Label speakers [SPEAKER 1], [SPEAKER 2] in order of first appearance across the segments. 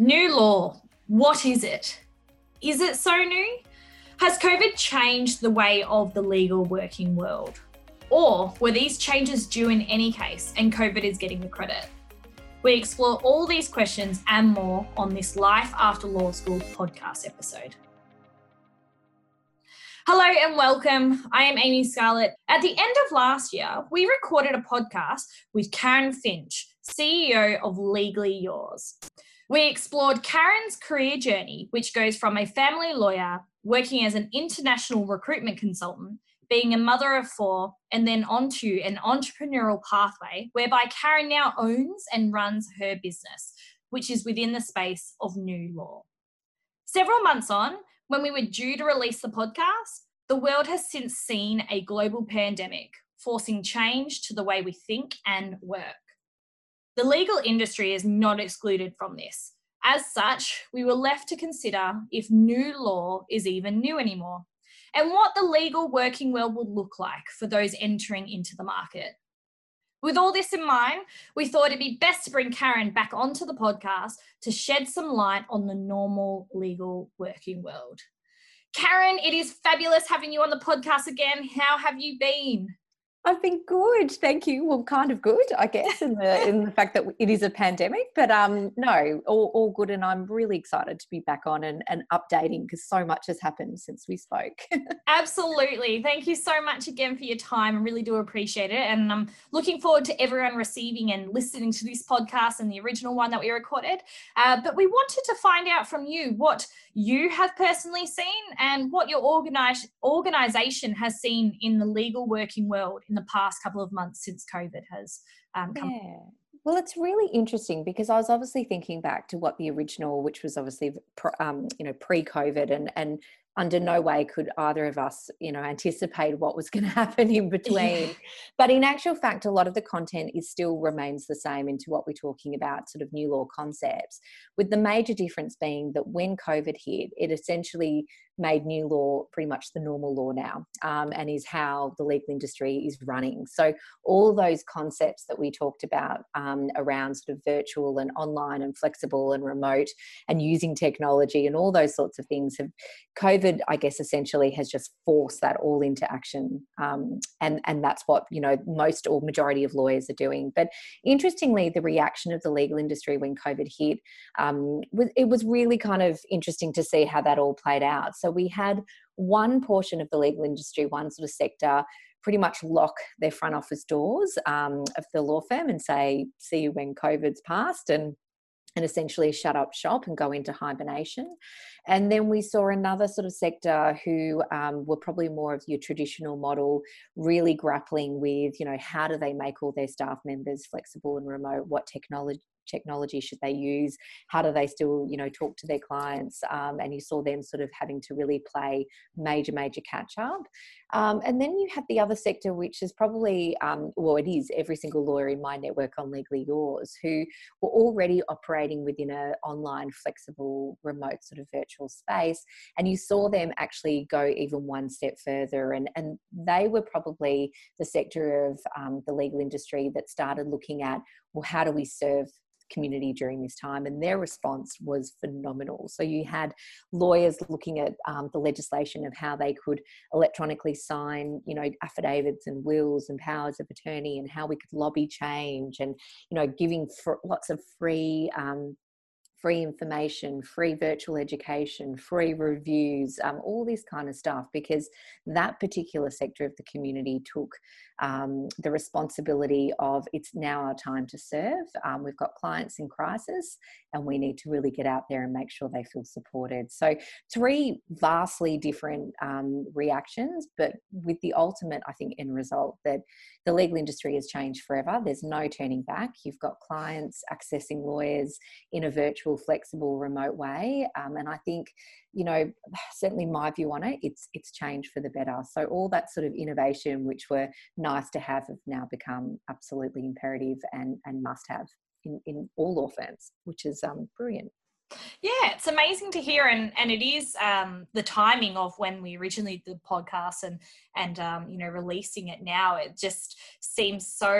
[SPEAKER 1] New law. What is it? Is it so new? Has COVID changed the way of the legal working world? Or were these changes due in any case and COVID is getting the credit? We explore all these questions and more on this Life After Law School podcast episode. Hello and welcome. I am Amy Scarlett. At the end of last year, we recorded a podcast with Karen Finch, CEO of Legally Yours. We explored Karen's career journey, which goes from a family lawyer, working as an international recruitment consultant, being a mother of four, and then onto an entrepreneurial pathway whereby Karen now owns and runs her business, which is within the space of new law. Several months on, when we were due to release the podcast, the world has since seen a global pandemic, forcing change to the way we think and work. The legal industry is not excluded from this. As such, we were left to consider if new law is even new anymore and what the legal working world would look like for those entering into the market. With all this in mind, we thought it'd be best to bring Karen back onto the podcast to shed some light on the normal legal working world. Karen, it is fabulous having you on the podcast again. How have you been?
[SPEAKER 2] I've been good, thank you. Well, kind of good, I guess, in the in the fact that it is a pandemic. But um, no, all, all good, and I'm really excited to be back on and, and updating because so much has happened since we spoke.
[SPEAKER 1] Absolutely, thank you so much again for your time. I really do appreciate it, and I'm looking forward to everyone receiving and listening to this podcast and the original one that we recorded. Uh, but we wanted to find out from you what you have personally seen and what your organize, organization has seen in the legal working world in the past couple of months since COVID has um, come.
[SPEAKER 2] Yeah. Well, it's really interesting because I was obviously thinking back to what the original, which was obviously um, you know pre-COVID, and and under no way could either of us, you know, anticipate what was going to happen in between. but in actual fact, a lot of the content is still remains the same into what we're talking about, sort of new law concepts, with the major difference being that when COVID hit, it essentially made new law pretty much the normal law now um, and is how the legal industry is running. So, all those concepts that we talked about um, around sort of virtual and online and flexible and remote and using technology and all those sorts of things have COVID, I guess, essentially has just forced that all into action. Um, and, and that's what, you know, most or majority of lawyers are doing. But interestingly, the reaction of the legal industry when COVID hit, um, was, it was really kind of interesting to see how that all played out. So, so we had one portion of the legal industry, one sort of sector, pretty much lock their front office doors um, of the law firm and say, see you when COVID's passed and and essentially shut up shop and go into hibernation. And then we saw another sort of sector who um, were probably more of your traditional model, really grappling with, you know, how do they make all their staff members flexible and remote? What technology technology should they use? How do they still you know talk to their clients? Um, and you saw them sort of having to really play major major catch up. Um, and then you have the other sector which is probably um, well it is every single lawyer in my network on legally yours who were already operating within an online flexible remote sort of virtual space. And you saw them actually go even one step further. And and they were probably the sector of um, the legal industry that started looking at well how do we serve community during this time, and their response was phenomenal. So you had lawyers looking at um, the legislation of how they could electronically sign, you know, affidavits and wills and powers of attorney, and how we could lobby change, and you know, giving lots of free um, free information, free virtual education, free reviews, um, all this kind of stuff, because that particular sector of the community took um, the responsibility of it's now our time to serve. Um, we've got clients in crisis and we need to really get out there and make sure they feel supported. So, three vastly different um, reactions, but with the ultimate, I think, end result that the legal industry has changed forever. There's no turning back. You've got clients accessing lawyers in a virtual, flexible, remote way. Um, and I think you know certainly my view on it it's it's changed for the better so all that sort of innovation which were nice to have have now become absolutely imperative and and must have in, in all law firms which is um, brilliant
[SPEAKER 1] Yeah, it's amazing to hear, and and it is um, the timing of when we originally did the podcast and and um, you know releasing it now. It just seems so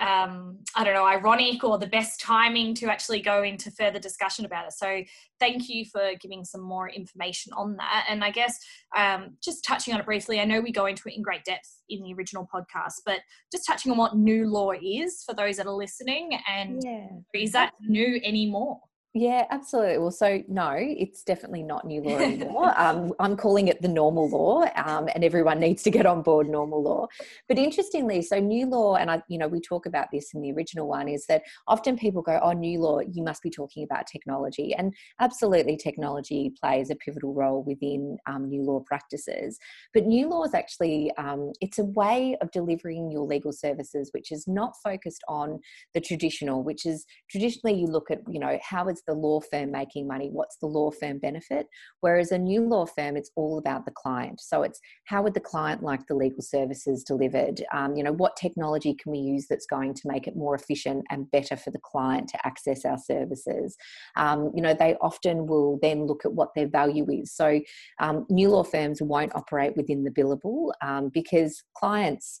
[SPEAKER 1] um, I don't know ironic or the best timing to actually go into further discussion about it. So thank you for giving some more information on that. And I guess um, just touching on it briefly, I know we go into it in great depth in the original podcast, but just touching on what new law is for those that are listening, and yeah. is that new anymore?
[SPEAKER 2] Yeah, absolutely. Well, so no, it's definitely not new law anymore. um, I'm calling it the normal law, um, and everyone needs to get on board normal law. But interestingly, so new law, and I, you know, we talk about this in the original one, is that often people go, "Oh, new law, you must be talking about technology," and absolutely, technology plays a pivotal role within um, new law practices. But new law is actually um, it's a way of delivering your legal services which is not focused on the traditional, which is traditionally you look at, you know, how is the law firm making money? What's the law firm benefit? Whereas a new law firm, it's all about the client. So it's how would the client like the legal services delivered? Um, you know, what technology can we use that's going to make it more efficient and better for the client to access our services? Um, you know, they often will then look at what their value is. So um, new law firms won't operate within the billable um, because clients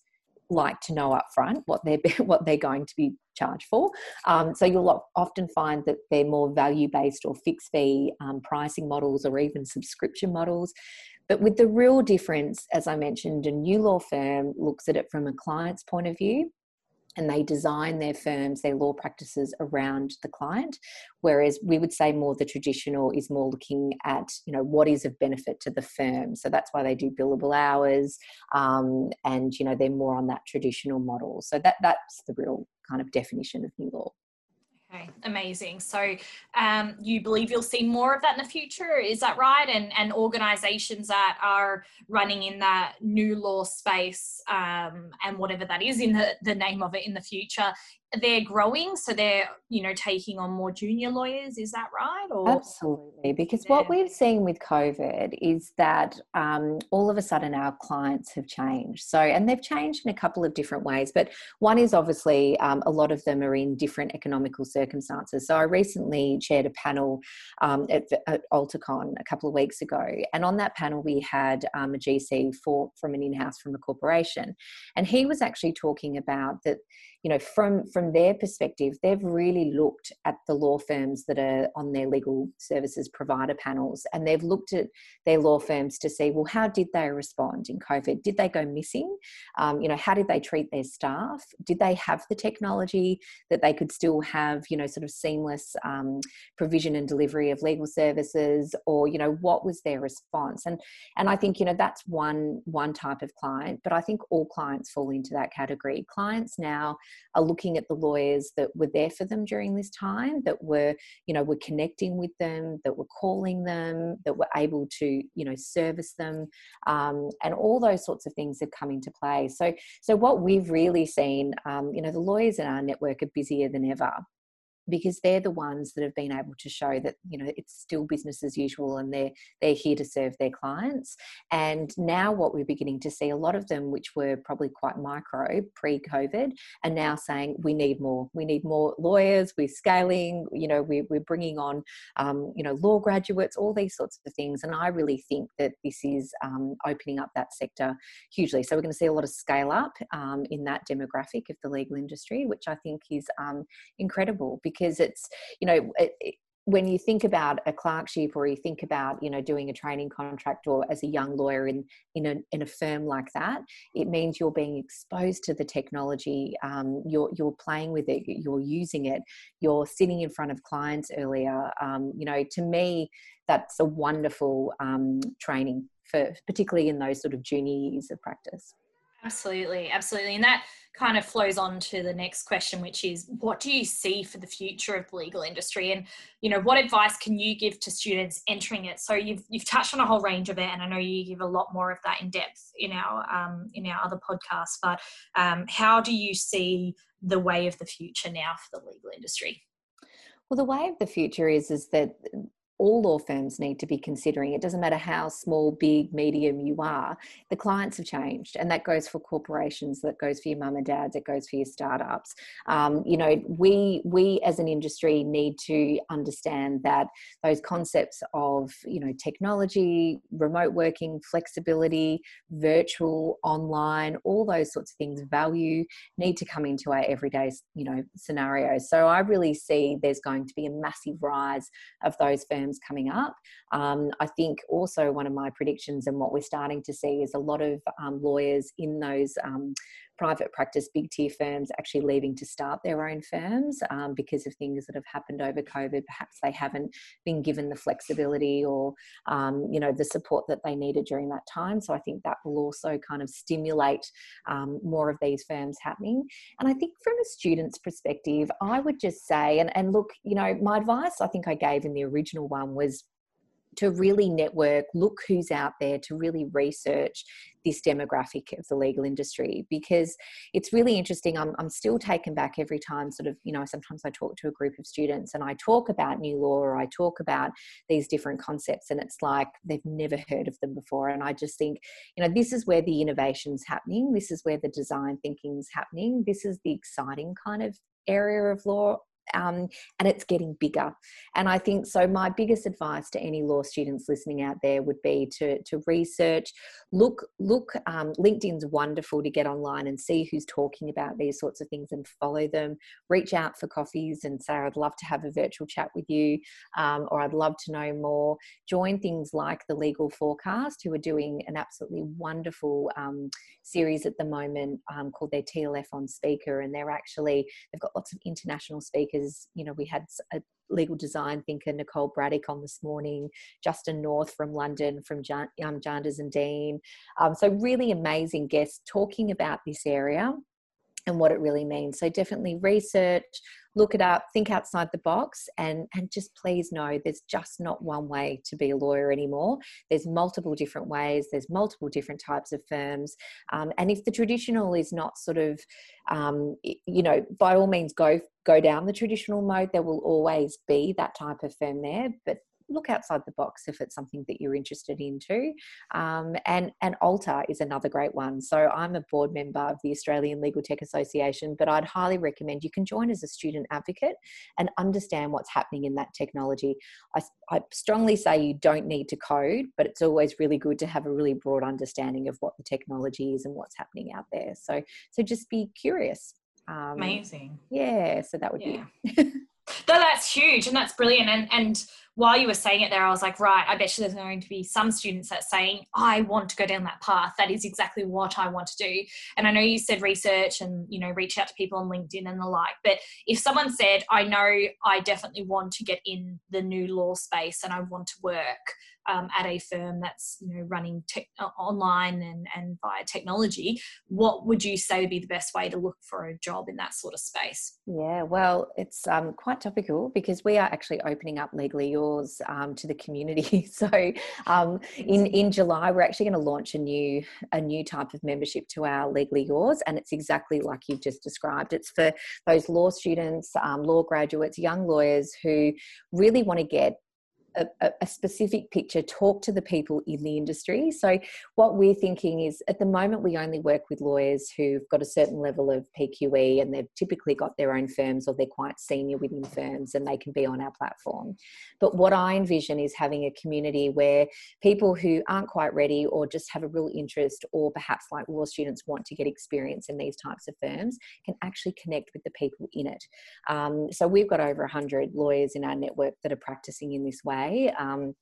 [SPEAKER 2] like to know up front what they're what they're going to be charged for. Um, so you'll often find that they're more value based or fixed fee um, pricing models or even subscription models. But with the real difference, as I mentioned, a new law firm looks at it from a client's point of view and they design their firms, their law practices around the client. Whereas we would say more the traditional is more looking at, you know, what is of benefit to the firm. So that's why they do billable hours, um, and you know they're more on that traditional model. So that that's the real kind of definition of new law.
[SPEAKER 1] Okay, amazing. So um, you believe you'll see more of that in the future, is that right? And and organisations that are running in that new law space um, and whatever that is in the, the name of it in the future, they're growing so they're you know taking on more junior lawyers is that right
[SPEAKER 2] or? Absolutely because what we've seen with covid is that um, all of a sudden our clients have changed. So and they've changed in a couple of different ways but one is obviously um, a lot of them are in different economical circumstances. So i recently chaired a panel um, at, at ALTACON a couple of weeks ago and on that panel we had um, a gc for from an in-house from a corporation and he was actually talking about that you know from from their perspective they've really looked at the law firms that are on their legal services provider panels and they've looked at their law firms to see well how did they respond in covid? Did they go missing? Um, you know how did they treat their staff? Did they have the technology that they could still have you know sort of seamless um, provision and delivery of legal services or you know what was their response? And and i think you know that's one one type of client but i think all clients fall into that category. Clients now are looking at the lawyers that were there for them during this time, that were, you know, were connecting with them, that were calling them, that were able to, you know, service them, um, and all those sorts of things have come into play. So, so what we've really seen, um, you know, the lawyers in our network are busier than ever because they're the ones that have been able to show that you know it's still business as usual and they're they're here to serve their clients. And now what we're beginning to see a lot of them which were probably quite micro pre-covid are now saying we need more. We need more lawyers. We're scaling. You know we're, we're bringing on um, you know law graduates all these sorts of things. And i really think that this is um, opening up that sector hugely. So we're going to see a lot of scale up um, in that demographic of the legal industry which i think is um, incredible because because it's you know it, it, when you think about a clerkship or you think about you know doing a training contract or as a young lawyer in in a, in a firm like that it means you're being exposed to the technology um, you're you're playing with it you're using it you're sitting in front of clients earlier um, you know to me that's a wonderful um, training for particularly in those sort of junior years of practice
[SPEAKER 1] absolutely absolutely and that kind of flows on to the next question, which is what do you see for the future of the legal industry? And, you know, what advice can you give to students entering it? So you've, you've touched on a whole range of it, and I know you give a lot more of that in depth in our, um, in our other podcasts, but um, how do you see the way of the future now for the legal industry?
[SPEAKER 2] Well, the way of the future is, is that all law firms need to be considering. It doesn't matter how small, big, medium you are, the clients have changed. And that goes for corporations, that goes for your mum and dads, it goes for your startups. Um, you know, we we as an industry need to understand that those concepts of, you know, technology, remote working, flexibility, virtual, online, all those sorts of things, value need to come into our everyday, you know, scenarios. So I really see there's going to be a massive rise of those firms coming up. Um, I think also one of my predictions and what we're starting to see is a lot of um, lawyers in those um, private practice big tier firms actually leaving to start their own firms um, because of things that have happened over COVID. Perhaps they haven't been given the flexibility or um, you know the support that they needed during that time. So I think that will also kind of stimulate um, more of these firms happening. And I think from a student's perspective, I would just say, and, and look, you know, my advice I think I gave in the original one was to really network, look who's out there, to really research this demographic of the legal industry because it's really interesting. I'm, I'm still taken back every time, sort of, you know, sometimes I talk to a group of students and I talk about new law or I talk about these different concepts, and it's like they've never heard of them before. And I just think, you know, this is where the innovation's happening, this is where the design thinking's happening, this is the exciting kind of area of law um, and it's getting bigger. And I think so. My biggest advice to any law students listening out there would be to to research, look look. Um, LinkedIn's wonderful to get online and see who's talking about these sorts of things and follow them. Reach out for coffees and say, "I'd love to have a virtual chat with you," um, or "I'd love to know more." Join things like the Legal Forecast, who are doing an absolutely wonderful um, series at the moment um, called their TLF on Speaker, and they're actually they've got lots of international speakers you know we had a legal design thinker Nicole Bradick on this morning, Justin North from London, from Jan- um, Janders and Dean. Um, so really amazing guests talking about this area and what it really means. So definitely research, look it up, think outside the box, and and just please know there's just not one way to be a lawyer anymore. There's multiple different ways. There's multiple different types of firms, um, and if the traditional is not sort of, um, you know, by all means go go down the traditional mode. There will always be that type of firm there, but look outside the box if it's something that you're interested into. Um, and and ALTA is another great one. So I'm a board member of the Australian Legal Tech Association, but I'd highly recommend you can join as a student advocate and understand what's happening in that technology. I, I strongly say you don't need to code, but it's always really good to have a really broad understanding of what the technology is and what's happening out there. So so just be curious.
[SPEAKER 1] Um, Amazing.
[SPEAKER 2] Yeah, so that would yeah.
[SPEAKER 1] be. That's huge and that's brilliant. And and while you were saying it there, I was like, right, I bet you there's going to be some students that saying, I want to go down that path. That is exactly what I want to do. And I know you said research and, you know, reach out to people on LinkedIn and the like. But if someone said, I know I definitely want to get in the new law space and I want to work um, at a firm that's you know running te- uh, online and, and via technology, what would you say would be the best way to look for a job in that sort of space?
[SPEAKER 2] Yeah, well, it's um, quite topical because we are actually opening up Legally Yours um, to the community. so um, in in July, we're actually going to launch a new a new type of membership to our Legally Yours, and it's exactly like you've just described. It's for those law students, um, law graduates, young lawyers who really want to get a, a, specific picture, talk to the people in the industry. So, what we're thinking is at the moment, we only work with lawyers who've got a certain level of PQE and they've typically got their own firms or they're quite senior within firms and they can be on our platform. But what I envision is having a community where people who aren't quite ready or just have a real interest, or perhaps like law students want to get experience in these types of firms, can actually connect with the people in it. Um, so, we've got over 100 lawyers in our network that are practicing in this way way. Um,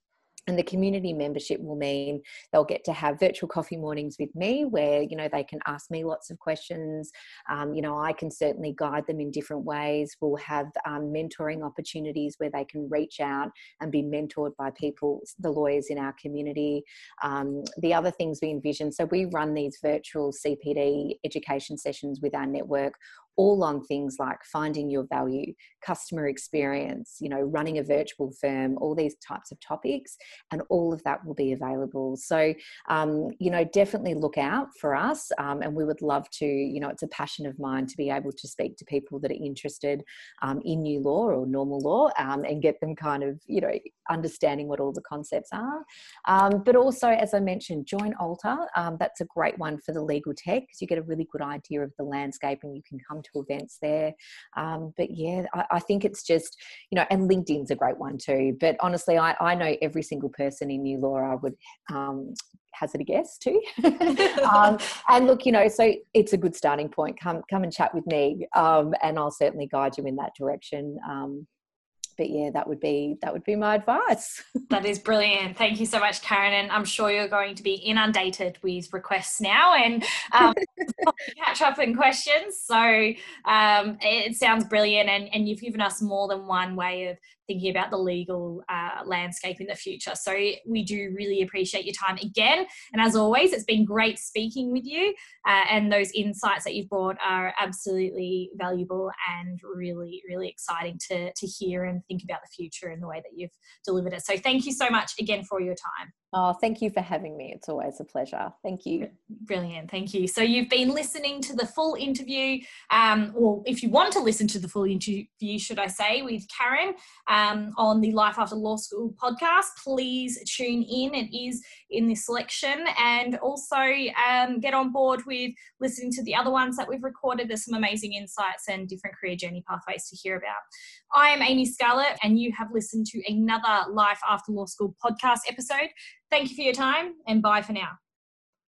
[SPEAKER 2] and the community membership will mean they'll get to have virtual coffee mornings with me where you know they can ask me lots of questions um, you know i can certainly guide them in different ways we'll have um, mentoring opportunities where they can reach out and be mentored by people the lawyers in our community um, the other things we envision so we run these virtual cpd education sessions with our network all on things like finding your value, customer experience, you know, running a virtual firm, all these types of topics, and all of that will be available. So, um, you know, definitely look out for us, um, and we would love to. You know, it's a passion of mine to be able to speak to people that are interested um, in new law or normal law um, and get them kind of, you know, understanding what all the concepts are. Um, but also, as I mentioned, join ALTA. Um, that's a great one for the legal tech because you get a really good idea of the landscape and you can come to events there. Um, but yeah, I, I, think it's just, you know, and LinkedIn's a great one too. But honestly, I, I know every single person in New Laura would um, hazard a guess too. um, and look, you know, so it's a good starting point. Come, come and chat with me, um, and I'll certainly guide you in that direction. Um, but yeah, that would be that would be my advice.
[SPEAKER 1] that is brilliant. Thank you so much, Karen. And I'm sure you're going to be inundated with requests now and um, catch up and questions. So um, it sounds brilliant, and, and you've given us more than one way of thinking about the legal uh, landscape in the future. So we do really appreciate your time again. And as always, it's been great speaking with you. Uh, and those insights that you've brought are absolutely valuable and really, really exciting to, to hear and think about the future in the way that you've delivered it. So thank you so much again for your time.
[SPEAKER 2] Oh, thank you for having me. It's always a pleasure. Thank you.
[SPEAKER 1] Brilliant. Thank you. So, you've been listening to the full interview, um, or if you want to listen to the full interview, should I say, with Karen um, on the Life After Law School podcast, please tune in. It is in this selection. And also um, get on board with listening to the other ones that we've recorded. There's some amazing insights and different career journey pathways to hear about. I am Amy Scarlett, and you have listened to another Life After Law School podcast episode. Thank you for your time and bye for now.